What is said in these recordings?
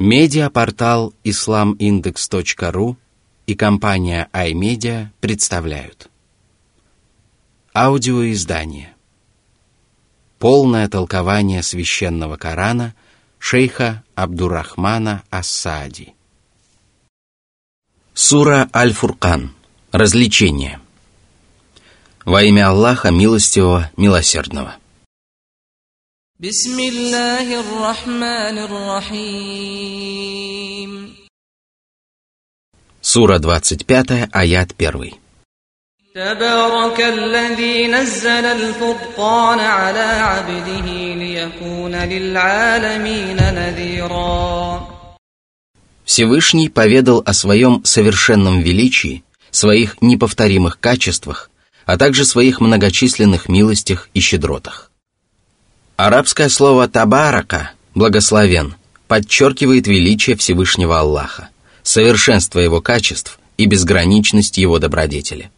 Медиапортал islamindex.ru и компания iMedia представляют. Аудиоиздание. Полное толкование священного Корана шейха Абдурахмана Ассади. Сура Аль-Фуркан. Развлечение Во имя Аллаха Милостивого, Милосердного بسم الله الرحمن الرحيم Сура 25, аят 1. تبارك الذي نزل الفرقان على عبده ليكون للعالمين نذيرا Всевышний поведал о своем совершенном величии, своих неповторимых качествах, а также своих многочисленных милостях и щедротах. Арабское слово «табарака» – «благословен» подчеркивает величие Всевышнего Аллаха, совершенство его качеств и безграничность его добродетели.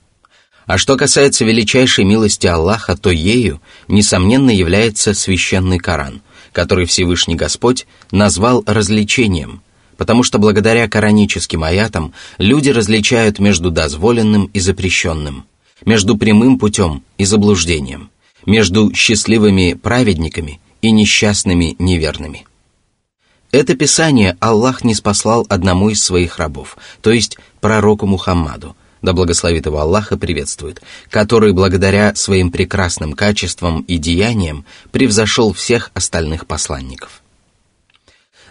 А что касается величайшей милости Аллаха, то ею, несомненно, является священный Коран, который Всевышний Господь назвал развлечением, потому что благодаря кораническим аятам люди различают между дозволенным и запрещенным, между прямым путем и заблуждением – между счастливыми праведниками и несчастными неверными. Это писание Аллах не спаслал одному из своих рабов, то есть пророку Мухаммаду, да благословит его Аллаха приветствует, который благодаря своим прекрасным качествам и деяниям превзошел всех остальных посланников.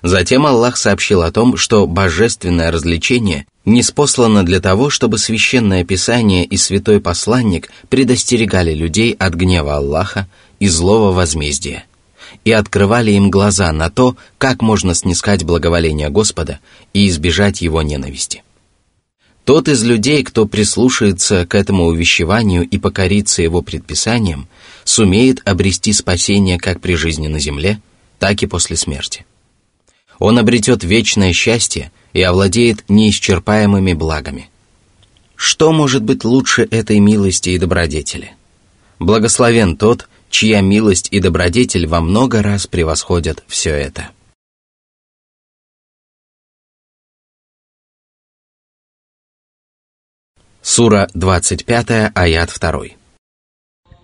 Затем Аллах сообщил о том, что божественное развлечение не спослано для того, чтобы священное писание и святой посланник предостерегали людей от гнева Аллаха и злого возмездия, и открывали им глаза на то, как можно снискать благоволение Господа и избежать его ненависти. Тот из людей, кто прислушается к этому увещеванию и покорится его предписаниям, сумеет обрести спасение как при жизни на земле, так и после смерти. Он обретет вечное счастье и овладеет неисчерпаемыми благами. Что может быть лучше этой милости и добродетели? Благословен тот, чья милость и добродетель во много раз превосходят все это. Сура 25, аят 2.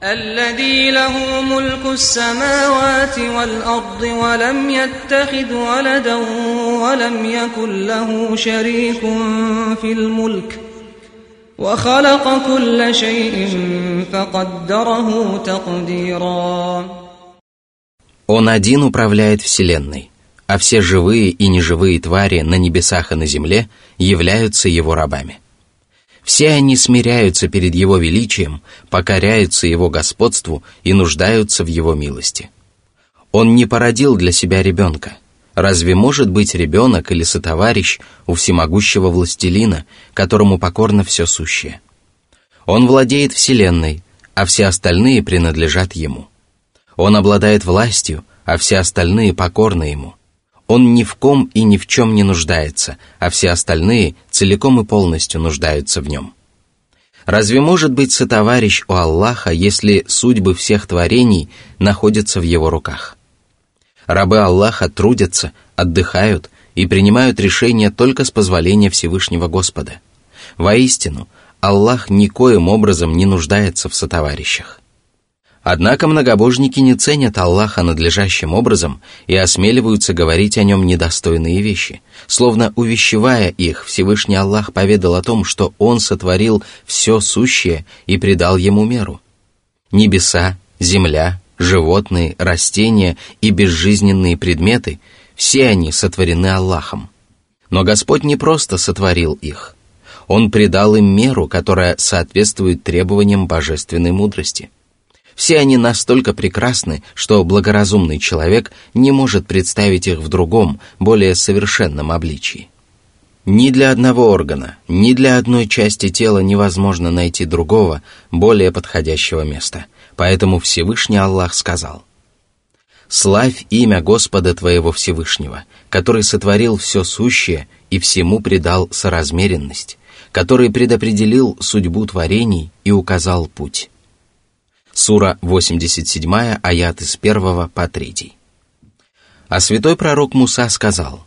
الذي له ملك السماوات والأرض ولم يتخذ ولدا ولم يكن له شريك في الملك وخلق كل شيء فقدره تقديرا Он один управляет Вселенной, а все живые и неживые твари на небесах и на земле являются его рабами – все они смиряются перед Его величием, покоряются Его господству и нуждаются в Его милости. Он не породил для себя ребенка. Разве может быть ребенок или сотоварищ у всемогущего властелина, которому покорно все сущее? Он владеет Вселенной, а все остальные принадлежат Ему. Он обладает властью, а все остальные покорны Ему. Он ни в ком и ни в чем не нуждается, а все остальные целиком и полностью нуждаются в нем. Разве может быть сотоварищ у Аллаха, если судьбы всех творений находятся в его руках? Рабы Аллаха трудятся, отдыхают и принимают решения только с позволения Всевышнего Господа. Воистину, Аллах никоим образом не нуждается в сотоварищах. Однако многобожники не ценят Аллаха надлежащим образом и осмеливаются говорить о нем недостойные вещи. Словно увещевая их, Всевышний Аллах поведал о том, что Он сотворил все сущее и придал ему меру. Небеса, земля, животные, растения и безжизненные предметы – все они сотворены Аллахом. Но Господь не просто сотворил их. Он придал им меру, которая соответствует требованиям божественной мудрости – все они настолько прекрасны, что благоразумный человек не может представить их в другом, более совершенном обличии. Ни для одного органа, ни для одной части тела невозможно найти другого, более подходящего места. Поэтому Всевышний Аллах сказал, «Славь имя Господа твоего Всевышнего, который сотворил все сущее и всему придал соразмеренность, который предопределил судьбу творений и указал путь». Сура 87, аят с 1 по 3. А святой пророк Муса сказал,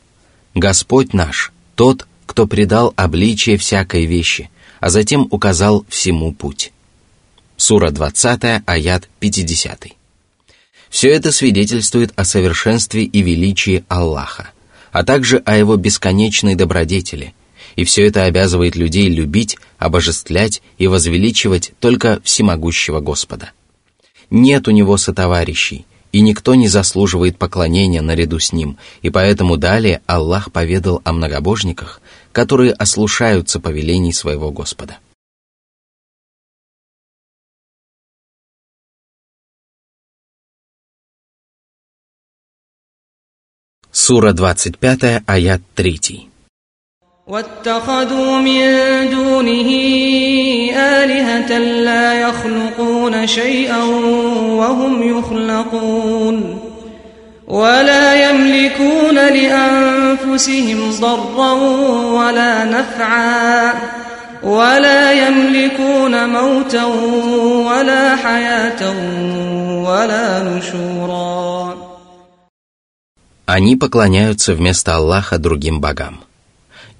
Господь наш, тот, кто предал обличие всякой вещи, а затем указал всему путь. Сура 20, аят 50. Все это свидетельствует о совершенстве и величии Аллаха, а также о его бесконечной добродетели, и все это обязывает людей любить, обожествлять и возвеличивать только всемогущего Господа. Нет у него сотоварищей, и никто не заслуживает поклонения наряду с ним, и поэтому далее Аллах поведал о многобожниках, которые ослушаются повелений своего Господа. Сура 25, аят 3. واتخذوا من دونه آلهة لا يخلقون شيئا وهم يخلقون ولا يملكون لأنفسهم ضرا ولا نفعا ولا يملكون موتا ولا حياة ولا نشورا Они поклоняются вместо Аллаха другим богам.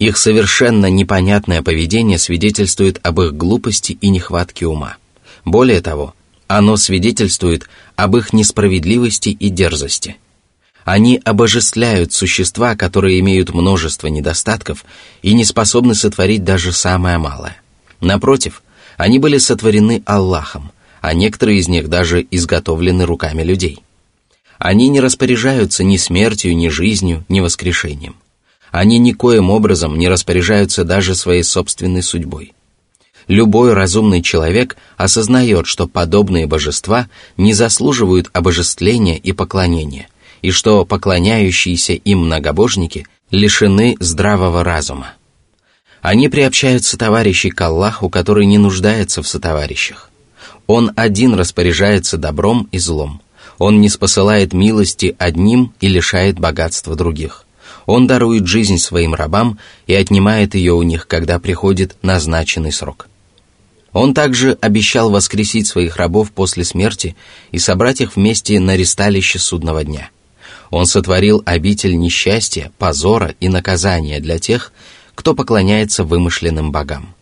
Их совершенно непонятное поведение свидетельствует об их глупости и нехватке ума. Более того, оно свидетельствует об их несправедливости и дерзости. Они обожествляют существа, которые имеют множество недостатков и не способны сотворить даже самое малое. Напротив, они были сотворены Аллахом, а некоторые из них даже изготовлены руками людей. Они не распоряжаются ни смертью, ни жизнью, ни воскрешением – они никоим образом не распоряжаются даже своей собственной судьбой. Любой разумный человек осознает, что подобные божества не заслуживают обожествления и поклонения, и что поклоняющиеся им многобожники лишены здравого разума. Они приобщают сотоварищей к Аллаху, который не нуждается в сотоварищах. Он один распоряжается добром и злом. Он не спосылает милости одним и лишает богатства других. Он дарует жизнь своим рабам и отнимает ее у них, когда приходит назначенный срок. Он также обещал воскресить своих рабов после смерти и собрать их вместе на ресталище судного дня. Он сотворил обитель несчастья, позора и наказания для тех, кто поклоняется вымышленным богам.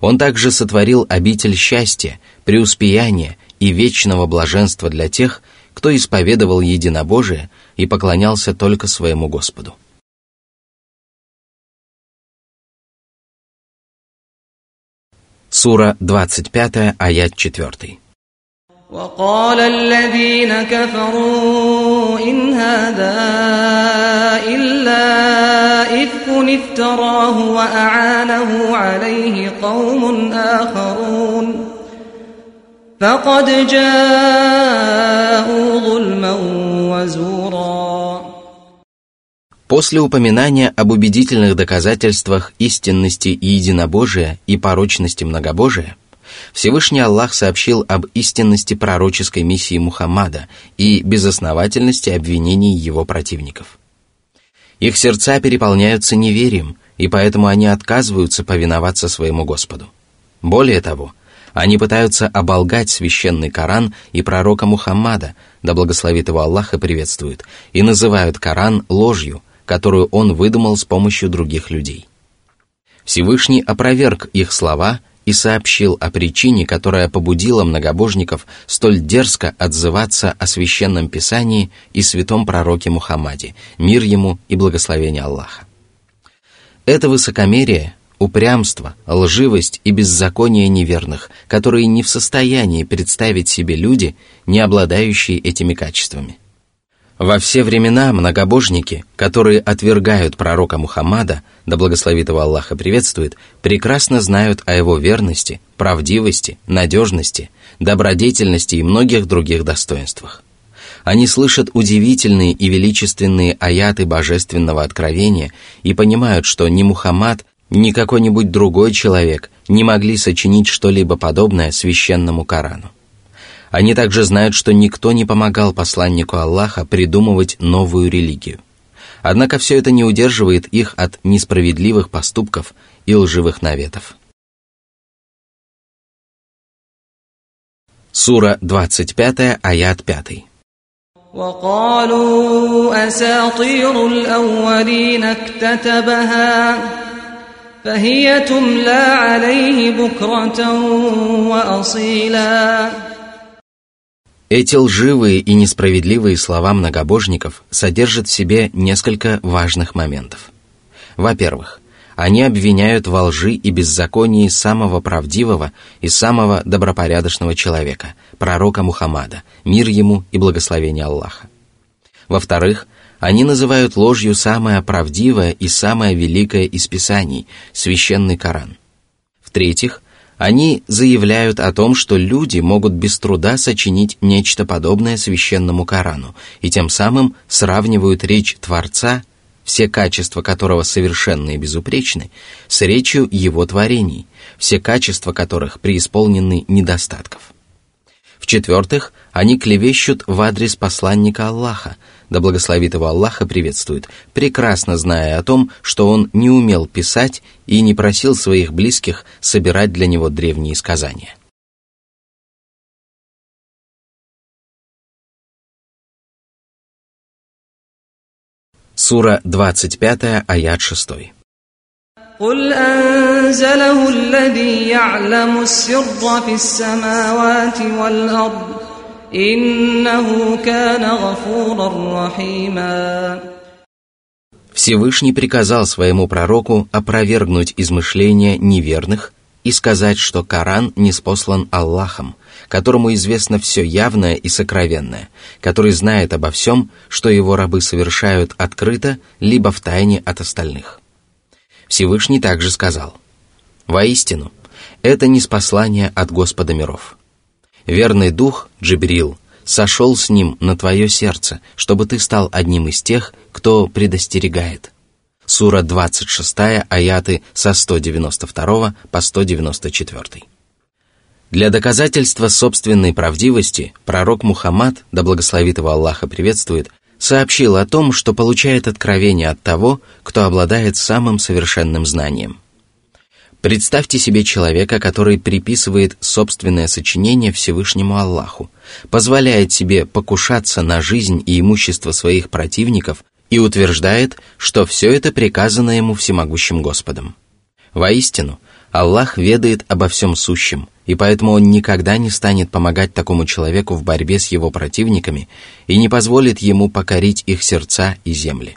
Он также сотворил обитель счастья, преуспеяния и вечного блаженства для тех, кто исповедовал единобожие и поклонялся только своему Господу. Сура 25, аят 4. وقال الذين كفروا إن هذا إلا إفك افتراه وأعانه عليه قوم آخرون فقد جاءوا ظلما После упоминания об убедительных доказательствах истинности единобожия и порочности многобожия, Всевышний Аллах сообщил об истинности пророческой миссии Мухаммада и безосновательности обвинений его противников. Их сердца переполняются неверием, и поэтому они отказываются повиноваться своему Господу. Более того, они пытаются оболгать священный Коран и пророка Мухаммада, да благословит его Аллах и приветствует, и называют Коран ложью – которую он выдумал с помощью других людей. Всевышний опроверг их слова и сообщил о причине, которая побудила многобожников столь дерзко отзываться о священном писании и святом пророке Мухаммаде, мир ему и благословение Аллаха. Это высокомерие, упрямство, лживость и беззаконие неверных, которые не в состоянии представить себе люди, не обладающие этими качествами. Во все времена многобожники, которые отвергают пророка Мухаммада, да благословит его Аллах и приветствует, прекрасно знают о его верности, правдивости, надежности, добродетельности и многих других достоинствах. Они слышат удивительные и величественные аяты божественного откровения и понимают, что ни Мухаммад, ни какой-нибудь другой человек не могли сочинить что-либо подобное священному Корану. Они также знают, что никто не помогал посланнику Аллаха придумывать новую религию. Однако все это не удерживает их от несправедливых поступков и лживых наветов. Сура 25, аят 5. وقالوا أساطير الأولين اكتتبها فهي تملى عليه بكرة وأصيلا эти лживые и несправедливые слова многобожников содержат в себе несколько важных моментов. Во-первых, они обвиняют во лжи и беззаконии самого правдивого и самого добропорядочного человека, пророка Мухаммада, мир ему и благословение Аллаха. Во-вторых, они называют ложью самое правдивое и самое великое из Писаний – священный Коран. В-третьих, они заявляют о том, что люди могут без труда сочинить нечто подобное священному Корану, и тем самым сравнивают речь Творца – все качества которого совершенны и безупречны, с речью его творений, все качества которых преисполнены недостатков. В-четвертых, они клевещут в адрес посланника Аллаха, да благословит его Аллаха приветствует, прекрасно зная о том, что он не умел писать и не просил своих близких собирать для него древние сказания. Сура 25, аят 6. قل أنزله الذي يعلم السر في السماوات والأرض Всевышний приказал своему пророку опровергнуть измышления неверных и сказать, что Коран не спослан Аллахом, которому известно все явное и сокровенное, который знает обо всем, что его рабы совершают открыто, либо в тайне от остальных. Всевышний также сказал, «Воистину, это не спаслание от Господа миров. Верный дух, Джибрил, сошел с ним на твое сердце, чтобы ты стал одним из тех, кто предостерегает». Сура 26, аяты со 192 по 194. Для доказательства собственной правдивости пророк Мухаммад, да благословит его Аллаха приветствует, сообщил о том, что получает откровение от того, кто обладает самым совершенным знанием. Представьте себе человека, который приписывает собственное сочинение Всевышнему Аллаху, позволяет себе покушаться на жизнь и имущество своих противников и утверждает, что все это приказано ему всемогущим Господом. Воистину, Аллах ведает обо всем сущем, и поэтому он никогда не станет помогать такому человеку в борьбе с его противниками и не позволит ему покорить их сердца и земли.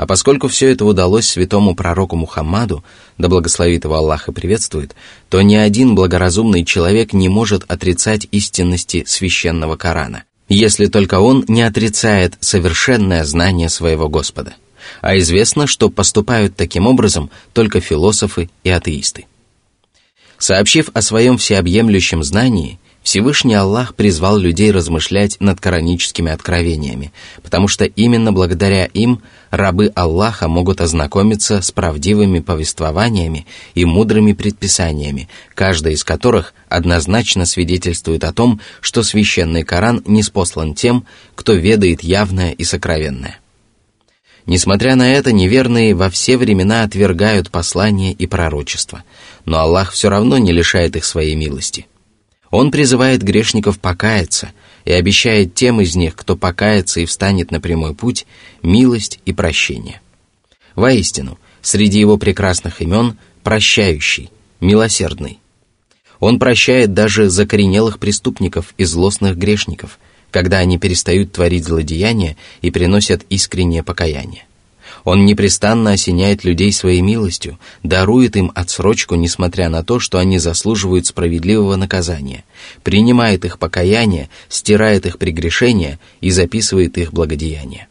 А поскольку все это удалось святому пророку Мухаммаду, да благословит его Аллах и приветствует, то ни один благоразумный человек не может отрицать истинности священного Корана, если только он не отрицает совершенное знание своего Господа – а известно, что поступают таким образом только философы и атеисты. Сообщив о своем всеобъемлющем знании, Всевышний Аллах призвал людей размышлять над кораническими откровениями, потому что именно благодаря им рабы Аллаха могут ознакомиться с правдивыми повествованиями и мудрыми предписаниями, каждая из которых однозначно свидетельствует о том, что священный Коран не спослан тем, кто ведает явное и сокровенное. Несмотря на это, неверные во все времена отвергают послания и пророчества, но Аллах все равно не лишает их своей милости. Он призывает грешников покаяться и обещает тем из них, кто покается и встанет на прямой путь, милость и прощение. Воистину, среди его прекрасных имен – прощающий, милосердный. Он прощает даже закоренелых преступников и злостных грешников – когда они перестают творить злодеяния и приносят искреннее покаяние. Он непрестанно осеняет людей своей милостью, дарует им отсрочку, несмотря на то, что они заслуживают справедливого наказания, принимает их покаяние, стирает их прегрешения и записывает их благодеяния.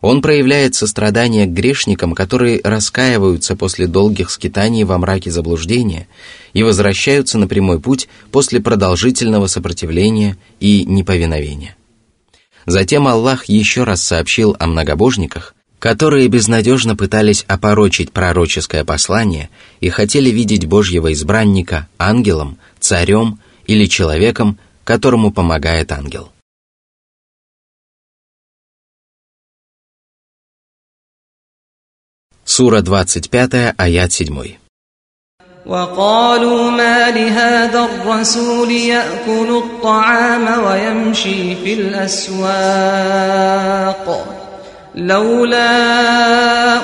Он проявляет сострадание к грешникам, которые раскаиваются после долгих скитаний во мраке заблуждения и возвращаются на прямой путь после продолжительного сопротивления и неповиновения. Затем Аллах еще раз сообщил о многобожниках, которые безнадежно пытались опорочить пророческое послание и хотели видеть Божьего избранника ангелом, царем или человеком, которому помогает ангел. Сура 25, аят 7. وقالوا ما لهذا الرسول يأكل الطعام ويمشي في الأسواق لولا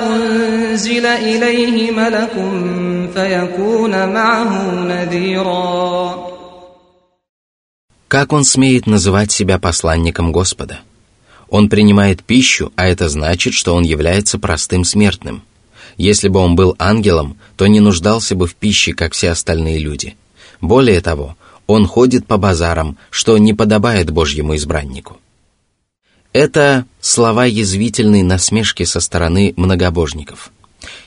أنزل إليه ملك فيكون معه نذيرا Как он смеет называть себя посланником Господа? Он принимает пищу, а это значит, что он является простым смертным. Если бы он был ангелом, то не нуждался бы в пище, как все остальные люди. Более того, он ходит по базарам, что не подобает Божьему избраннику. Это слова язвительной насмешки со стороны многобожников.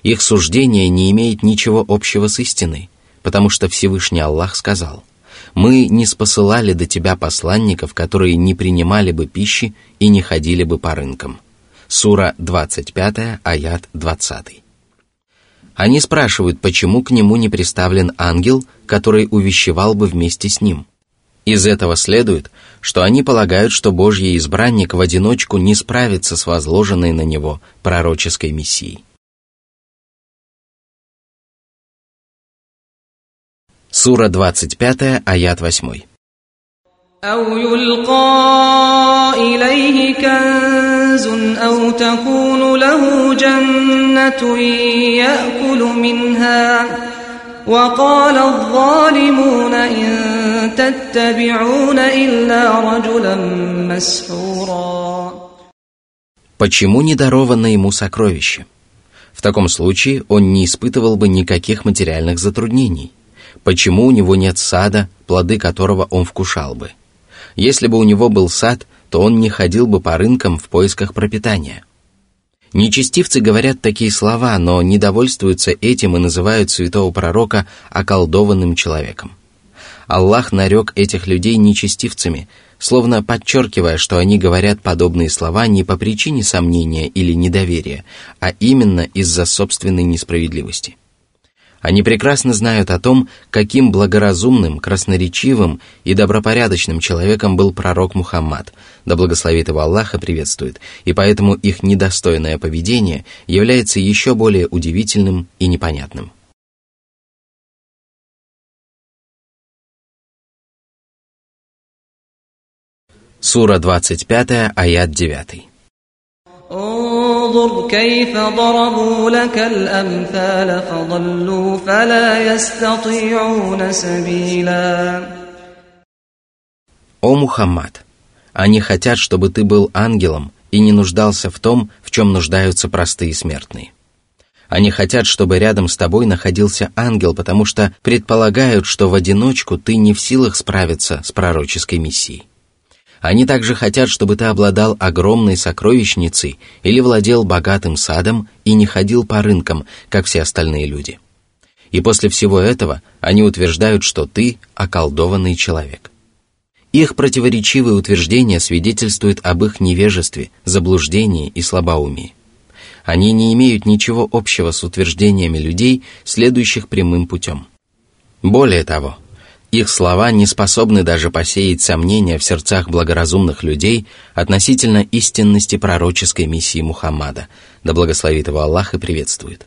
Их суждение не имеет ничего общего с истиной, потому что Всевышний Аллах сказал, «Мы не спосылали до тебя посланников, которые не принимали бы пищи и не ходили бы по рынкам». Сура 25, аят 20. Они спрашивают, почему к нему не приставлен ангел, который увещевал бы вместе с ним – из этого следует, что они полагают, что Божий избранник в одиночку не справится с возложенной на него пророческой миссией. Сура 25, аят 8. أو يلقى إليه كنز أو تكون له جنة يأكل منها وقال الظالمون إن تتبعون إلا رجلا مسحورا Почему не даровано ему сокровище? В таком случае он не испытывал бы никаких материальных затруднений. Почему у него нет сада, плоды которого он вкушал бы? Если бы у него был сад, то он не ходил бы по рынкам в поисках пропитания – Нечестивцы говорят такие слова, но недовольствуются этим и называют святого пророка околдованным человеком. Аллах нарек этих людей нечестивцами, словно подчеркивая, что они говорят подобные слова не по причине сомнения или недоверия, а именно из-за собственной несправедливости. Они прекрасно знают о том, каким благоразумным, красноречивым и добропорядочным человеком был пророк Мухаммад, да благословит его Аллаха приветствует, и поэтому их недостойное поведение является еще более удивительным и непонятным. Сура 25, аят 9. انظر كيف ضربوا لك الأمثال فضلوا فلا يستطيعون سبيلا О Мухаммад, они хотят, чтобы ты был ангелом и не нуждался в том, в чем нуждаются простые смертные. Они хотят, чтобы рядом с тобой находился ангел, потому что предполагают, что в одиночку ты не в силах справиться с пророческой миссией. Они также хотят, чтобы ты обладал огромной сокровищницей или владел богатым садом и не ходил по рынкам, как все остальные люди. И после всего этого они утверждают, что ты околдованный человек. Их противоречивые утверждения свидетельствуют об их невежестве, заблуждении и слабоумии. Они не имеют ничего общего с утверждениями людей, следующих прямым путем. Более того, их слова не способны даже посеять сомнения в сердцах благоразумных людей относительно истинности пророческой миссии Мухаммада, да благословит его Аллах и приветствует.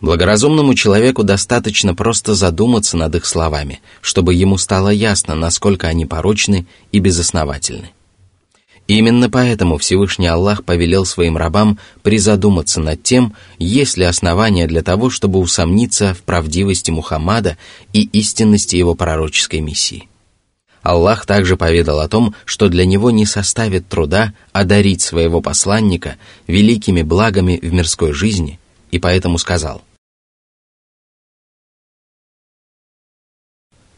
Благоразумному человеку достаточно просто задуматься над их словами, чтобы ему стало ясно, насколько они порочны и безосновательны. Именно поэтому Всевышний Аллах повелел своим рабам призадуматься над тем, есть ли основания для того, чтобы усомниться в правдивости Мухаммада и истинности его пророческой миссии. Аллах также поведал о том, что для него не составит труда одарить своего посланника великими благами в мирской жизни, и поэтому сказал.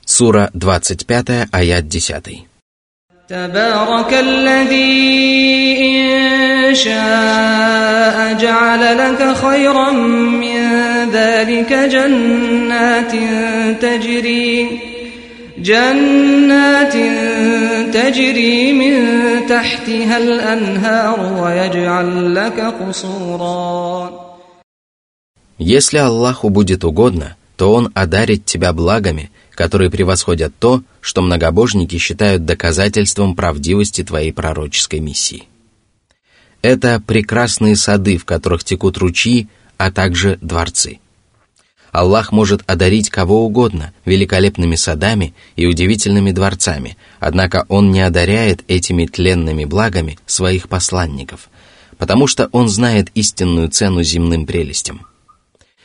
Сура 25, аят 10. تبارك الذي إن شاء جعل لك خيرا من ذلك جنات تجري جنات تجري من تحتها الأنهار ويجعل لك قصورا Если Аллаху будет угодно, то Он одарит тебя благами, которые превосходят то, что многобожники считают доказательством правдивости твоей пророческой миссии. Это прекрасные сады, в которых текут ручьи, а также дворцы. Аллах может одарить кого угодно великолепными садами и удивительными дворцами, однако Он не одаряет этими тленными благами своих посланников, потому что Он знает истинную цену земным прелестям.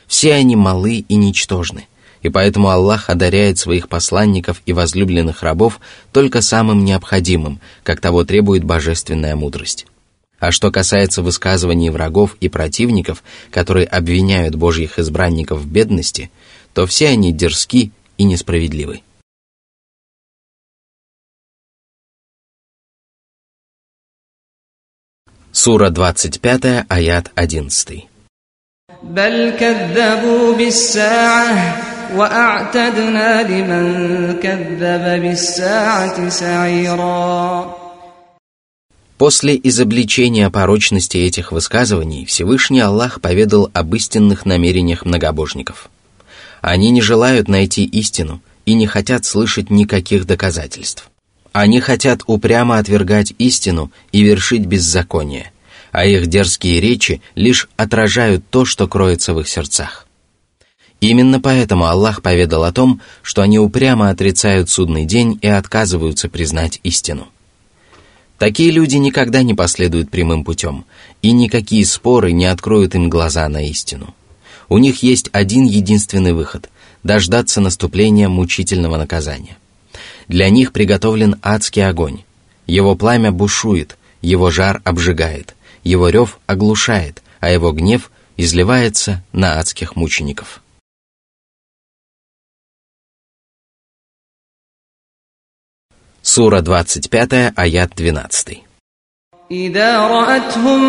Все они малы и ничтожны, и поэтому Аллах одаряет своих посланников и возлюбленных рабов только самым необходимым, как того требует божественная мудрость. А что касается высказываний врагов и противников, которые обвиняют Божьих избранников в бедности, то все они дерзки и несправедливы. Сура 25, аят 11. بل كذبوا بالساعة وأعتدنا لمن كذب بالساعة سعيرا После изобличения порочности этих высказываний Всевышний Аллах поведал об истинных намерениях многобожников. Они не желают найти истину и не хотят слышать никаких доказательств. Они хотят упрямо отвергать истину и вершить беззаконие, а их дерзкие речи лишь отражают то, что кроется в их сердцах. Именно поэтому Аллах поведал о том, что они упрямо отрицают судный день и отказываются признать истину. Такие люди никогда не последуют прямым путем, и никакие споры не откроют им глаза на истину. У них есть один единственный выход – дождаться наступления мучительного наказания. Для них приготовлен адский огонь. Его пламя бушует, его жар обжигает, его рев оглушает, а его гнев изливается на адских мучеников. Сура 25, аят 12. إذا رأتهم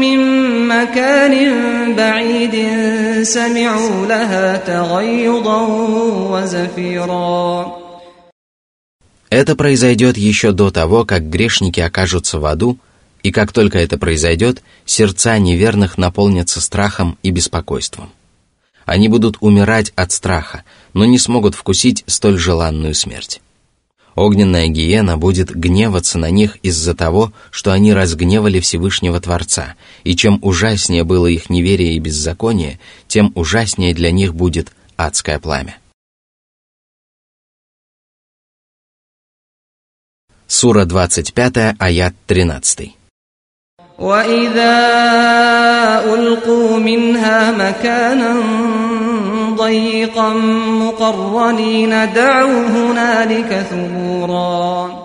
من مكان بعيد سمعوا لها تغيظا وزفيرا Это произойдет еще до того, как грешники окажутся в аду, и как только это произойдет, сердца неверных наполнятся страхом и беспокойством. Они будут умирать от страха, но не смогут вкусить столь желанную смерть. Огненная гиена будет гневаться на них из-за того, что они разгневали Всевышнего Творца, и чем ужаснее было их неверие и беззаконие, тем ужаснее для них будет адское пламя. Сура 25, аят 13. وإذا ألقوا منها مكانا ضيقا مقرنين دعوا هنالك ثبورا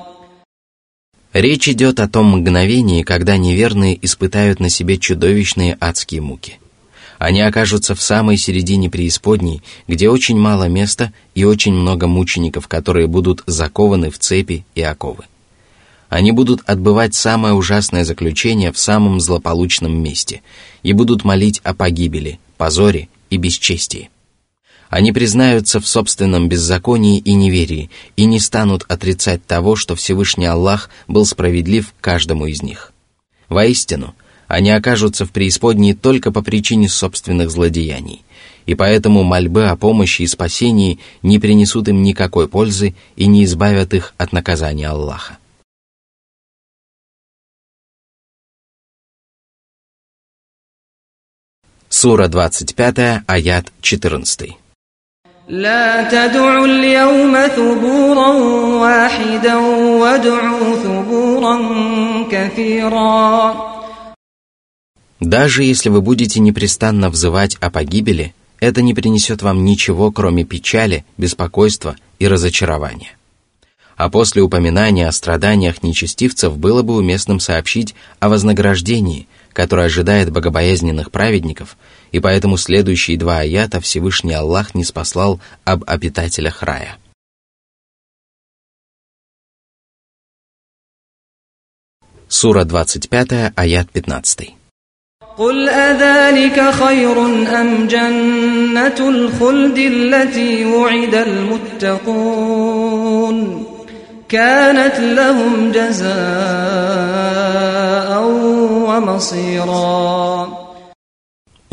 Речь идет о том мгновении, когда неверные испытают на себе чудовищные адские муки. Они окажутся в самой середине преисподней, где очень мало места и очень много мучеников, которые будут закованы в цепи и оковы. Они будут отбывать самое ужасное заключение в самом злополучном месте и будут молить о погибели, позоре и бесчестии. Они признаются в собственном беззаконии и неверии и не станут отрицать того, что Всевышний Аллах был справедлив каждому из них. Воистину, они окажутся в преисподней только по причине собственных злодеяний, и поэтому мольбы о помощи и спасении не принесут им никакой пользы и не избавят их от наказания Аллаха. Сура 25, аят 14. لا تدعوا اليوم ثبورا واحدا وادعوا ثبورا كثيرا Даже если вы будете непрестанно взывать о погибели, это не принесет вам ничего, кроме печали, беспокойства и разочарования. А после упоминания о страданиях нечестивцев было бы уместным сообщить о вознаграждении, которое ожидает богобоязненных праведников, и поэтому следующие два аята Всевышний Аллах не спаслал об обитателях рая. Сура 25, аят 15. قل أذلك خير أم جنة الخلد التي وعد المتقون كانت لهم جزاء ومصيرا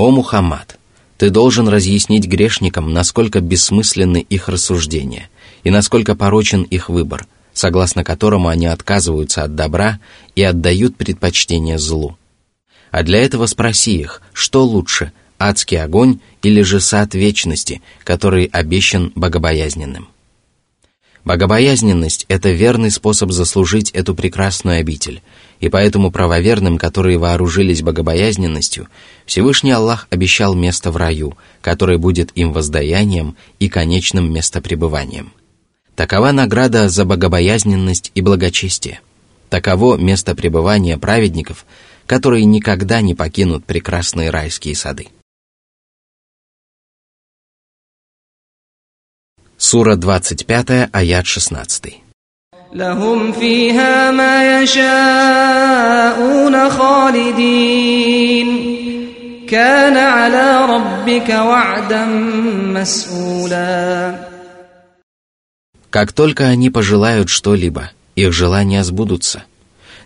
«О Мухаммад, ты должен разъяснить грешникам, насколько бессмысленны их рассуждения и насколько порочен их выбор, согласно которому они отказываются от добра и отдают предпочтение злу. А для этого спроси их, что лучше, адский огонь или же сад вечности, который обещан богобоязненным. Богобоязненность – это верный способ заслужить эту прекрасную обитель, и поэтому правоверным, которые вооружились богобоязненностью, Всевышний Аллах обещал место в раю, которое будет им воздаянием и конечным местопребыванием. Такова награда за богобоязненность и благочестие. Таково место пребывания праведников, которые никогда не покинут прекрасные райские сады. Сура 25, аят 16. لهم فيها ما يشاءون خالدين كان على ربك وعدا مسؤولا Как только они пожелают что-либо, их желания сбудутся.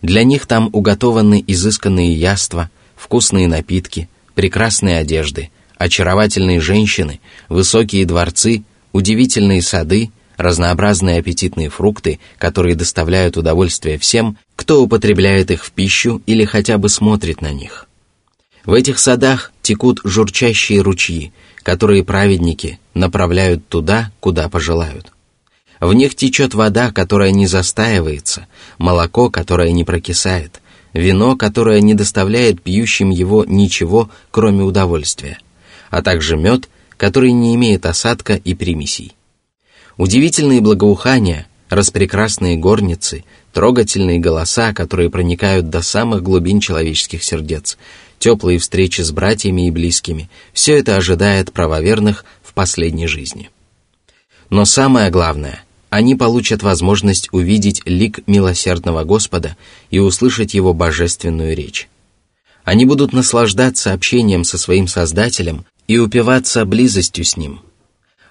Для них там уготованы изысканные яства, вкусные напитки, прекрасные одежды, очаровательные женщины, высокие дворцы, удивительные сады, разнообразные аппетитные фрукты, которые доставляют удовольствие всем, кто употребляет их в пищу или хотя бы смотрит на них. В этих садах текут журчащие ручьи, которые праведники направляют туда, куда пожелают. В них течет вода, которая не застаивается, молоко, которое не прокисает, вино, которое не доставляет пьющим его ничего, кроме удовольствия, а также мед, который не имеет осадка и примесей. Удивительные благоухания, распрекрасные горницы, трогательные голоса, которые проникают до самых глубин человеческих сердец, теплые встречи с братьями и близкими – все это ожидает правоверных в последней жизни. Но самое главное – они получат возможность увидеть лик милосердного Господа и услышать Его божественную речь. Они будут наслаждаться общением со своим Создателем и упиваться близостью с Ним –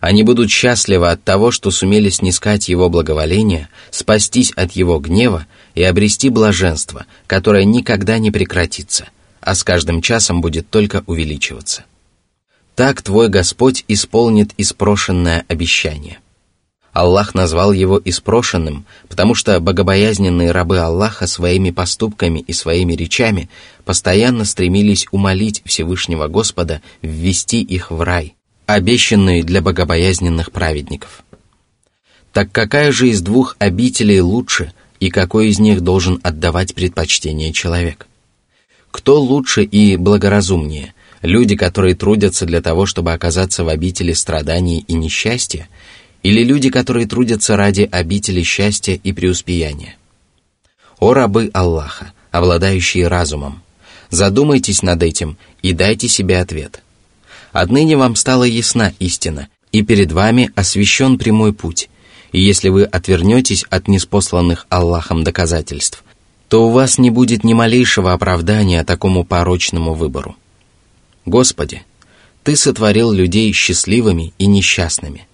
они будут счастливы от того, что сумели снискать Его благоволение, спастись от Его гнева и обрести блаженство, которое никогда не прекратится, а с каждым часом будет только увеличиваться. Так твой Господь исполнит испрошенное обещание. Аллах назвал его испрошенным, потому что богобоязненные рабы Аллаха своими поступками и своими речами постоянно стремились умолить Всевышнего Господа ввести их в рай, обещанные для богобоязненных праведников. Так какая же из двух обителей лучше и какой из них должен отдавать предпочтение человек? Кто лучше и благоразумнее, люди, которые трудятся для того, чтобы оказаться в обители страданий и несчастья, или люди, которые трудятся ради обители счастья и преуспеяния? О рабы Аллаха, обладающие разумом, задумайтесь над этим и дайте себе ответ – Отныне вам стала ясна истина, и перед вами освящен прямой путь. И если вы отвернетесь от неспосланных Аллахом доказательств, то у вас не будет ни малейшего оправдания такому порочному выбору. Господи, Ты сотворил людей счастливыми и несчастными.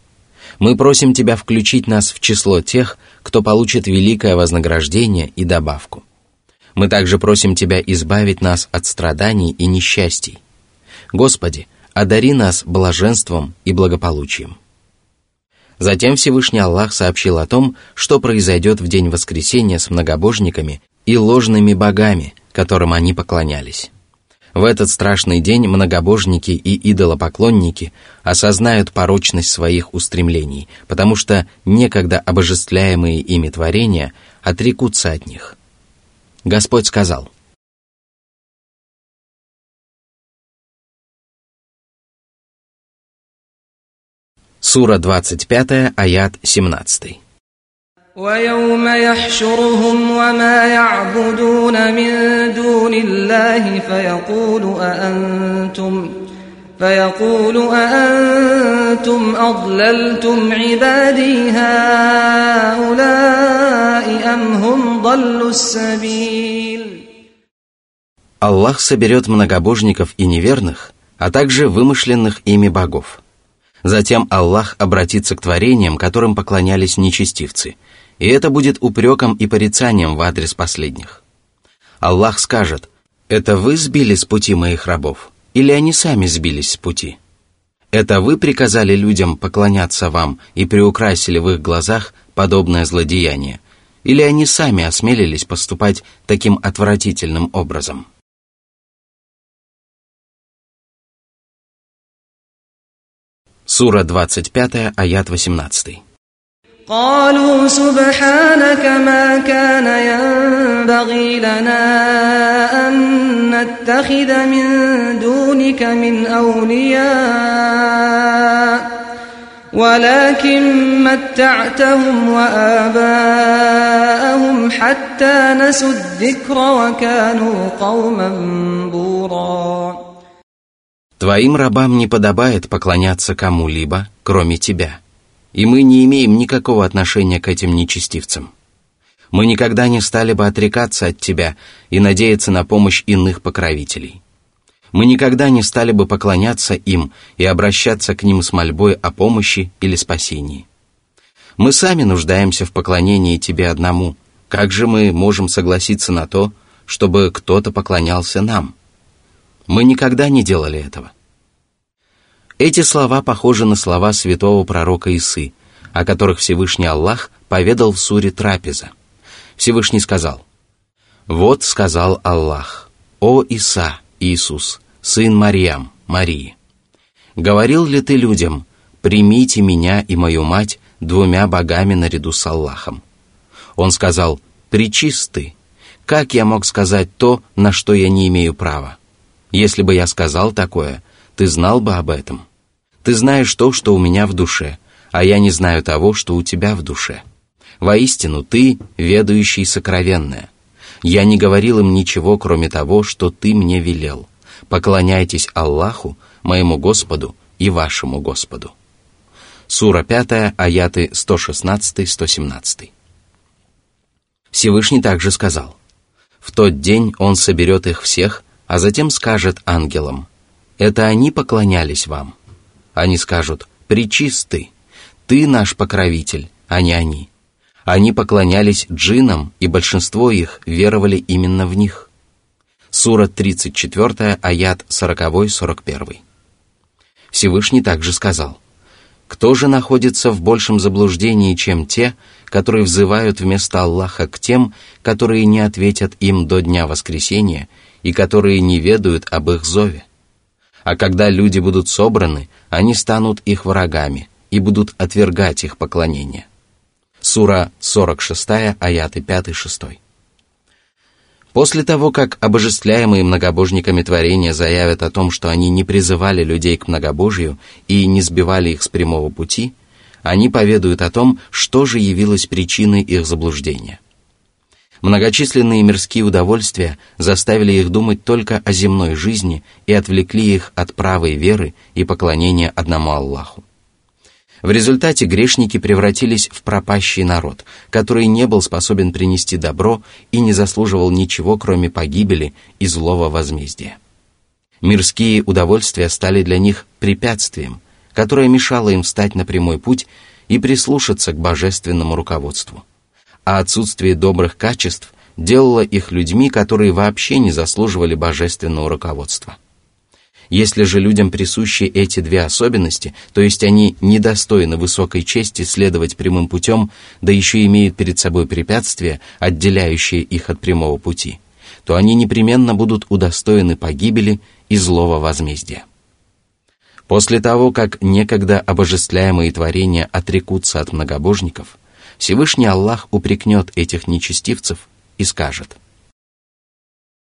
Мы просим Тебя включить нас в число тех, кто получит великое вознаграждение и добавку. Мы также просим Тебя избавить нас от страданий и несчастий. Господи, одари нас блаженством и благополучием. Затем Всевышний Аллах сообщил о том, что произойдет в день воскресения с многобожниками и ложными богами, которым они поклонялись. В этот страшный день многобожники и идолопоклонники осознают порочность своих устремлений, потому что некогда обожествляемые ими творения отрекутся от них. Господь сказал – Сура 25, аят 17. ويوم يحشرهم وما يعبدون من دون الله فيقول أأنتم فيقول أأنتم أضللتم عبادي هؤلاء أم هم ضلوا السبيل Аллах соберет многобожников и неверных, а также вымышленных ими богов – Затем Аллах обратится к творениям, которым поклонялись нечестивцы, и это будет упреком и порицанием в адрес последних. Аллах скажет, «Это вы сбили с пути моих рабов, или они сами сбились с пути?» Это вы приказали людям поклоняться вам и приукрасили в их глазах подобное злодеяние, или они сами осмелились поступать таким отвратительным образом?» Сура 25, аят 18. قالوا سبحانك ما كان ينبغي لنا أن نتخذ من دونك من أولياء ولكن متعتهم وآباءهم حتى نسوا الذكر وكانوا قوما بورا Твоим рабам не подобает поклоняться кому-либо, кроме тебя. И мы не имеем никакого отношения к этим нечестивцам. Мы никогда не стали бы отрекаться от тебя и надеяться на помощь иных покровителей. Мы никогда не стали бы поклоняться им и обращаться к ним с мольбой о помощи или спасении. Мы сами нуждаемся в поклонении тебе одному. Как же мы можем согласиться на то, чтобы кто-то поклонялся нам? Мы никогда не делали этого. Эти слова похожи на слова святого пророка Исы, о которых Всевышний Аллах поведал в суре Трапеза. Всевышний сказал, «Вот сказал Аллах, о Иса, Иисус, сын Марьям, Марии, говорил ли ты людям, примите меня и мою мать двумя богами наряду с Аллахом?» Он сказал, «Причисты, как я мог сказать то, на что я не имею права? Если бы я сказал такое, ты знал бы об этом. Ты знаешь то, что у меня в душе, а я не знаю того, что у тебя в душе. Воистину, ты, ведающий сокровенное. Я не говорил им ничего, кроме того, что ты мне велел. Поклоняйтесь Аллаху, моему Господу и вашему Господу. Сура 5, аяты 116-117. Всевышний также сказал, «В тот день Он соберет их всех, а затем скажет ангелам, «Это они поклонялись вам». Они скажут, «Пречисты, ты наш покровитель, а не они». Они поклонялись джинам, и большинство их веровали именно в них. Сура 34, аят 40-41. Всевышний также сказал, «Кто же находится в большем заблуждении, чем те, которые взывают вместо Аллаха к тем, которые не ответят им до дня воскресения и которые не ведают об их зове. А когда люди будут собраны, они станут их врагами и будут отвергать их поклонение. Сура 46, аяты 5-6. После того, как обожествляемые многобожниками творения заявят о том, что они не призывали людей к многобожию и не сбивали их с прямого пути, они поведают о том, что же явилось причиной их заблуждения – Многочисленные мирские удовольствия заставили их думать только о земной жизни и отвлекли их от правой веры и поклонения одному Аллаху. В результате грешники превратились в пропащий народ, который не был способен принести добро и не заслуживал ничего, кроме погибели и злого возмездия. Мирские удовольствия стали для них препятствием, которое мешало им встать на прямой путь и прислушаться к божественному руководству а отсутствие добрых качеств делало их людьми, которые вообще не заслуживали божественного руководства. Если же людям присущи эти две особенности, то есть они недостойны высокой чести следовать прямым путем, да еще имеют перед собой препятствия, отделяющие их от прямого пути, то они непременно будут удостоены погибели и злого возмездия. После того, как некогда обожествляемые творения отрекутся от многобожников – Всевышний Аллах упрекнет этих нечестивцев и скажет –